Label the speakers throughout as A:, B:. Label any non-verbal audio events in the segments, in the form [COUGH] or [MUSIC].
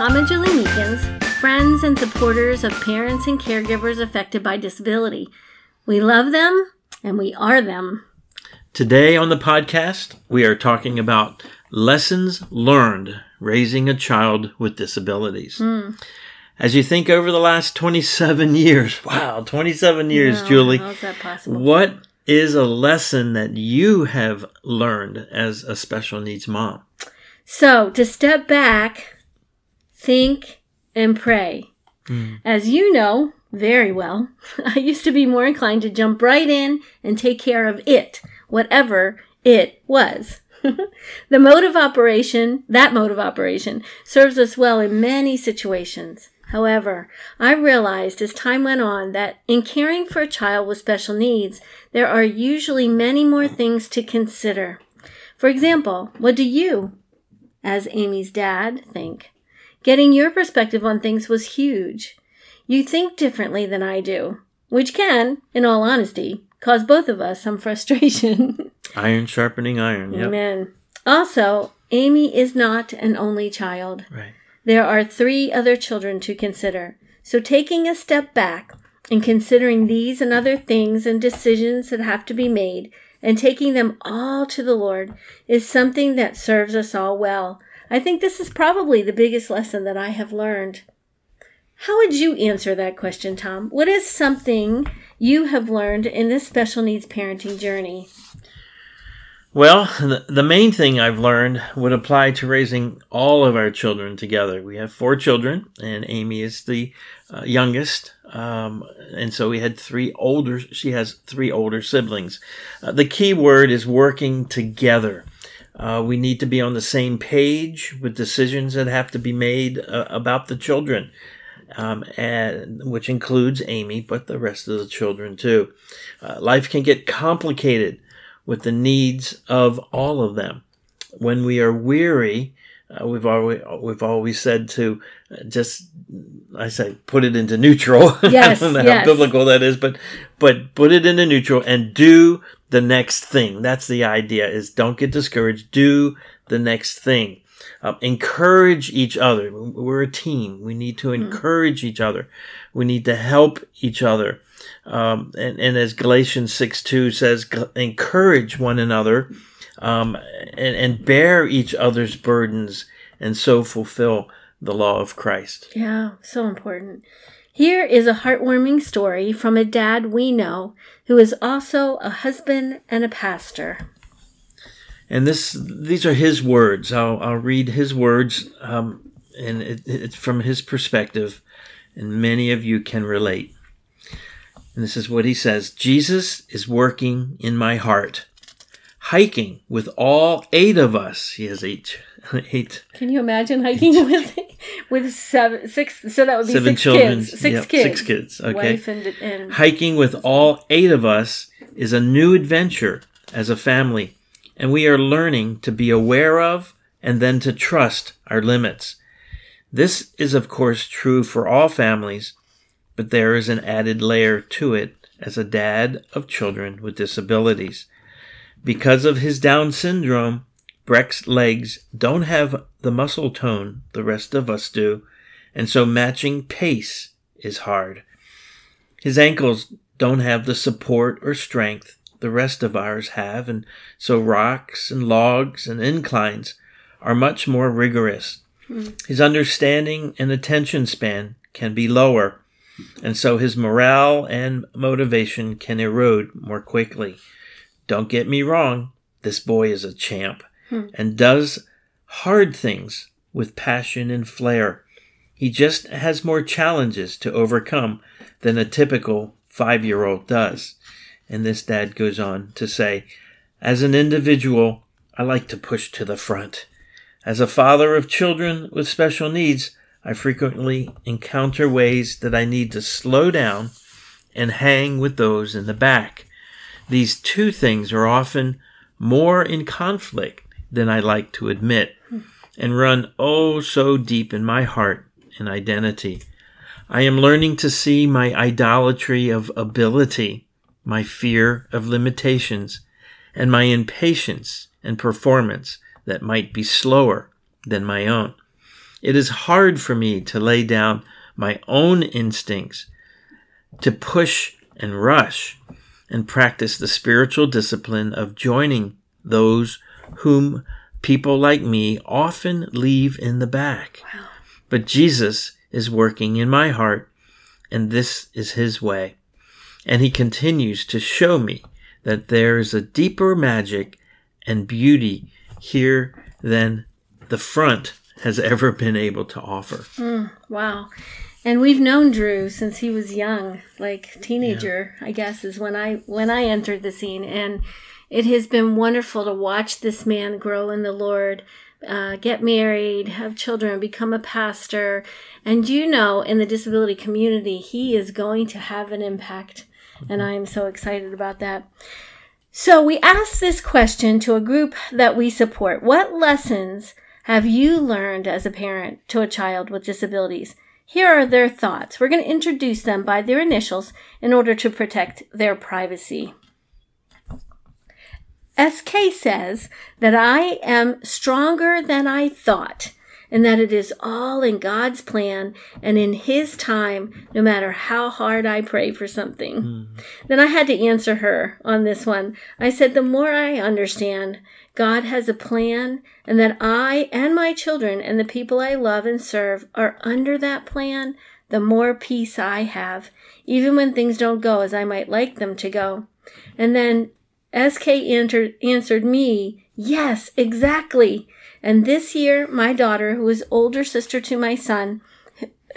A: Tom and Julie Meekins, friends and supporters of parents and caregivers affected by disability. We love them and we are them.
B: Today on the podcast, we are talking about lessons learned raising a child with disabilities.
A: Hmm.
B: As you think over the last 27 [LAUGHS] years, wow, 27 years,
A: No,
B: Julie,
A: How's that possible?
B: what is a lesson that you have learned as a special needs mom?
A: So, to step back, think, and pray. Hmm. As you know very well, [LAUGHS] I used to be more inclined to jump right in and take care of it, whatever it was. [LAUGHS] the mode of operation, that mode of operation, serves us well in many situations. However, I realized as time went on that in caring for a child with special needs, there are usually many more things to consider. For example, what do you, as Amy's dad, think? Getting your perspective on things was huge. You think differently than I do, which can, in all honesty, cause both of us some [LAUGHS] frustration.
B: Iron sharpening iron. Yep.
A: Amen. Also, Amy is not an only child.
B: Right.
A: There are three other children to consider. So, taking a step back and considering these and other things and decisions that have to be made and taking them all to the Lord is something that serves us all well. I think this is probably the biggest lesson that I have learned. How would you answer that question, Tom? What is something you have learned in this special needs parenting journey?
B: Well, the, main thing I've learned would apply to raising all of our children together. We have four children, and Amy is the uh, youngest. Um, and so we had three older, she has three older siblings. Uh, the key word is working together. Uh, we need to be on the same page with decisions that have to be made uh, about the children, um, and which includes Amy, but the rest of the children too. Uh, life can get complicated with the needs of all of them. When we are weary, uh, we've always we've always said to uh, just I say put it into neutral.
A: Yes, [LAUGHS]
B: I don't know
A: yes.
B: how biblical that is, but but put it into neutral and do the next thing. That's the idea: is don't get discouraged. Do the next thing. Um, encourage each other. We're a team. We need to encourage each other. We need to help each other. Um, and, and as Galatians 6 2 says, encourage one another um, and, and bear each other's burdens and so fulfill the law of Christ.
A: Yeah, so important. Here is a heartwarming story from a dad we know who is also a husband and a pastor.
B: And this, these are his words. I'll, I'll read his words, um, and it, it's from his perspective, and many of you can relate. And this is what he says Jesus is working in my heart, hiking with all eight of us. He has eight, [LAUGHS] eight
A: Can you imagine hiking [LAUGHS] with with seven, six? So that would be
B: seven
A: six
B: children.
A: kids. Six
B: Yep,
A: kids.
B: Six kids. Okay.
A: And, and
B: Hiking with all eight of us is a new adventure as a family, and we are learning to be aware of and then to trust our limits. This is, of course, true for all families, but there is an added layer to it as a dad of children with disabilities. Because of his Down syndrome, Breck's legs don't have the muscle tone the rest of us do, and so matching pace is hard. His ankles don't have the support or strength the rest of ours have, and so rocks and logs and inclines are much more rigorous. Hmm. His understanding and attention span can be lower, and so his morale and motivation can erode more quickly. Don't get me wrong, this boy is a champ and does hard things with passion and flair. He just has more challenges to overcome than a typical five year old does. And this dad goes on to say, As an individual, I like to push to the front. As a father of children with special needs, I frequently encounter ways that I need to slow down and hang with those in the back. These two things are often more in conflict than I like to admit and run oh so deep in my heart and identity. I am learning to see my idolatry of ability, my fear of limitations, and my impatience and performance that might be slower than my own. It is hard for me to lay down my own instincts, to push and rush, and practice the spiritual discipline of joining those whom people like me often leave in the back. Wow. But Jesus is working in my heart, and this is his way. And he continues to show me that there is a deeper magic and beauty here than the front has ever been able to offer.
A: Mm, wow. And we've known Drew since he was young, like teenager, yeah. I guess is when I when I entered the scene and it has been wonderful to watch this man grow in the Lord, uh, get married, have children, become a pastor. And you know, in the disability community, he is going to have an impact. Mm-hmm. And I am so excited about that. So we asked this question to a group that we support. What lessons have you learned as a parent to a child with disabilities? Here are their thoughts. We're going to introduce them by their initials in order to protect their privacy. SK says that I am stronger than I thought and that it is all in God's plan and in His time, no matter how hard I pray for something. Mm. Then I had to answer her on this one. I said, The more I understand, God has a plan, and that I and my children and the people I love and serve are under that plan, the more peace I have, even when things don't go as I might like them to go. And then SK answered, answered me, Yes, exactly. And this year, my daughter, who is older sister to my son,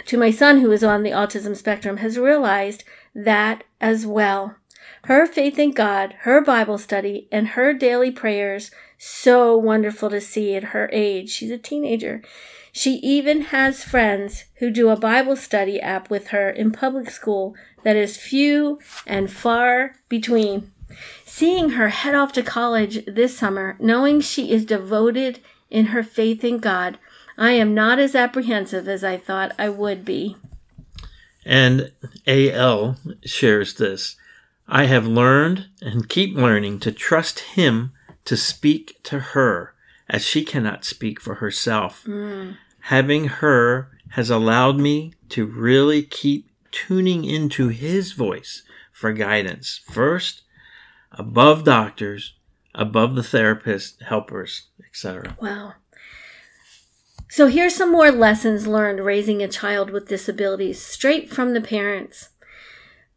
A: to my son who is on the autism spectrum, has realized that as well. Her faith in God, her Bible study, and her daily prayers, so wonderful to see at her age. She's a teenager. She even has friends who do a Bible study app with her in public school that is few and far between. Seeing her head off to college this summer, knowing she is devoted in her faith in God, I am not as apprehensive as I thought I would be.
B: And AL shares this I have learned and keep learning to trust Him to speak to her as she cannot speak for herself. Mm. Having her has allowed me to really keep tuning into His voice for guidance. First, above doctors, above the therapists, helpers, etc.
A: Wow. So here's some more lessons learned raising a child with disabilities straight from the parents.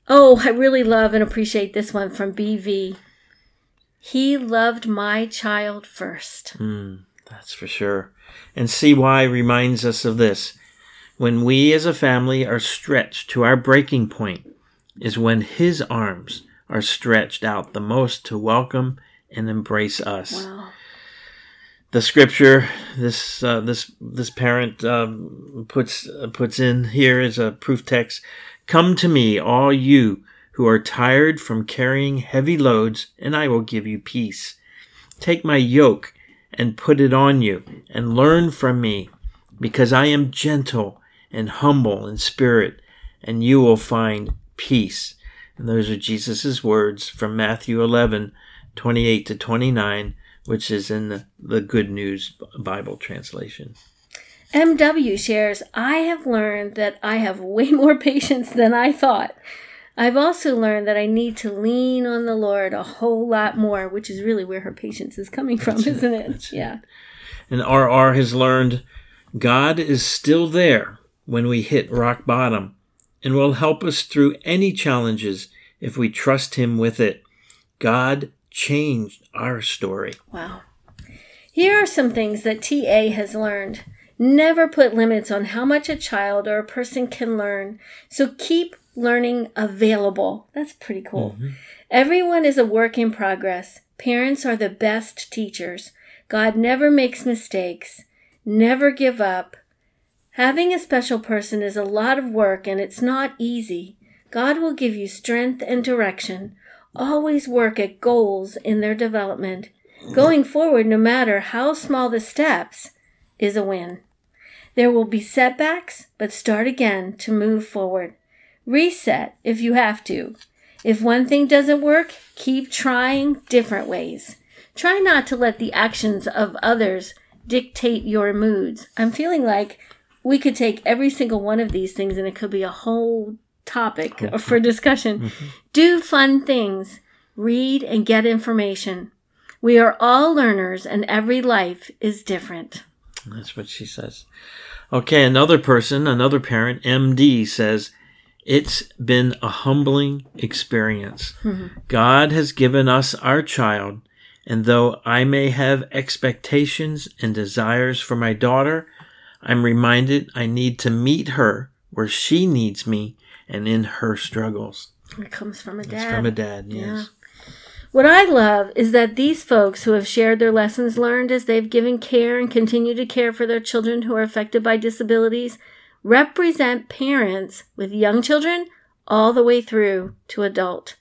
A: Oh, I really love and appreciate this one from BV. He loved my child first.
B: Mm, that's for sure. And CY reminds us of this. When we as a family are stretched to our breaking point, is when his arms are stretched out the most to welcome and embrace us. Wow. The scripture this uh, this this parent um, puts uh, puts in here is a proof text. Come to me, all you who are tired from carrying heavy loads, and I will give you peace. Take my yoke and put it on you, and learn from me, because I am gentle and humble in spirit, and you will find peace. And those are Jesus' words from Matthew 11, 28 to 29, which is in the, the Good News Bible translation.
A: MW shares, I have learned that I have way more [LAUGHS] patience than I thought. I've also learned that I need to lean on the Lord a whole lot more, which is really where her patience is coming from, That's isn't it? it? Yeah.
B: And RR has learned God is still there when we hit rock bottom and will help us through any challenges if we trust Him with it. God changed our story.
A: Wow. Here are some things that TA has learned. Never put limits on how much a child or a person can learn. So keep learning available. That's pretty cool. Mm-hmm. Everyone is a work in progress. Parents are the best teachers. God never makes mistakes. Never give up. Having a special person is a lot of work and it's not easy. God will give you strength and direction. Always work at goals in their development. Going forward, no matter how small the steps, is a win. There will be setbacks, but start again to move forward. Reset if you have to. If one thing doesn't work, keep trying different ways. Try not to let the actions of others dictate your moods. I'm feeling like we could take every single one of these things and it could be a whole topic for discussion.
B: Mm-hmm.
A: Do fun things, read and get information. We are all learners and every life is different.
B: That's what she says. Okay, another person, another parent, MD, says, It's been a humbling experience. God has given us our child, and though I may have expectations and desires for my daughter, I'm reminded I need to meet her where she needs me and in her struggles.
A: It comes from a dad.
B: It's from a dad, yes.
A: What I love is that these folks who have shared their lessons learned as they've given care and continue to care for their children who are affected by disabilities represent parents with young children all the way through to adult.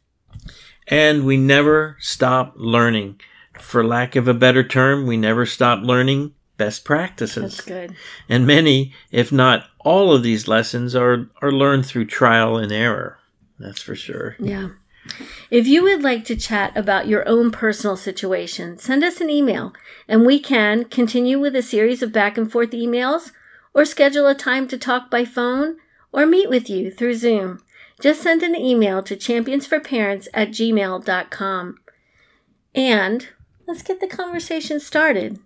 B: And we never stop learning. For lack of a better term, we never stop learning best practices.
A: That's good.
B: And many, if not all of these lessons are, are learned through trial and error. That's for sure.
A: Yeah. If you would like to chat about your own personal situation, send us an email and we can continue with a series of back and forth emails or schedule a time to talk by phone or meet with you through Zoom. Just send an email to championsforparents at gmail.com. And let's get the conversation started.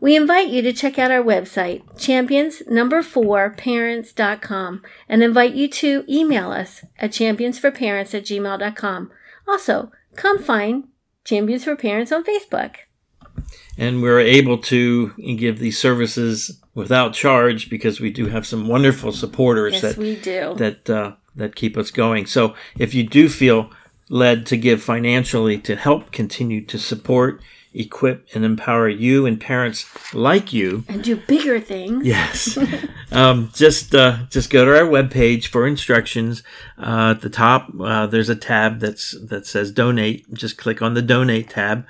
A: We invite you to check out our website, champions number four parents.com, and invite you to email us at championsforparents at gmail.com. Also, come find Champions for Parents on Facebook.
B: And we're able to give these services without charge because we do have some wonderful supporters
A: Yes,
B: that
A: we do.
B: that uh, that keep us going. So if you do feel led to give financially to help continue to support, equip, and empower you and parents like you,
A: and do bigger things.
B: yes, [LAUGHS] um, just uh, just go to our webpage for instructions. Uh, at the top, uh, there's a tab that's that says donate. Just click on the donate tab.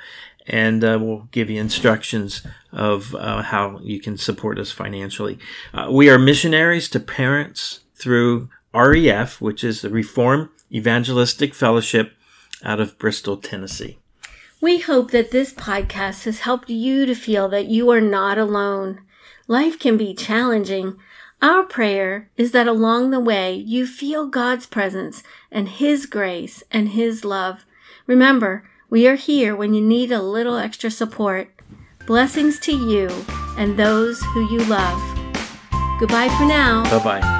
B: And uh, we'll give you instructions of uh, how you can support us financially. Uh, we are missionaries to parents through REF, which is the Reformed Evangelistic Fellowship out of Bristol, Tennessee.
A: We hope that this podcast has helped you to feel that you are not alone. Life can be challenging. Our prayer is that along the way you feel God's presence and His grace and His love. Remember, we are here when you need a little extra support. Blessings to you and those who you love. Goodbye for now.
B: Bye bye.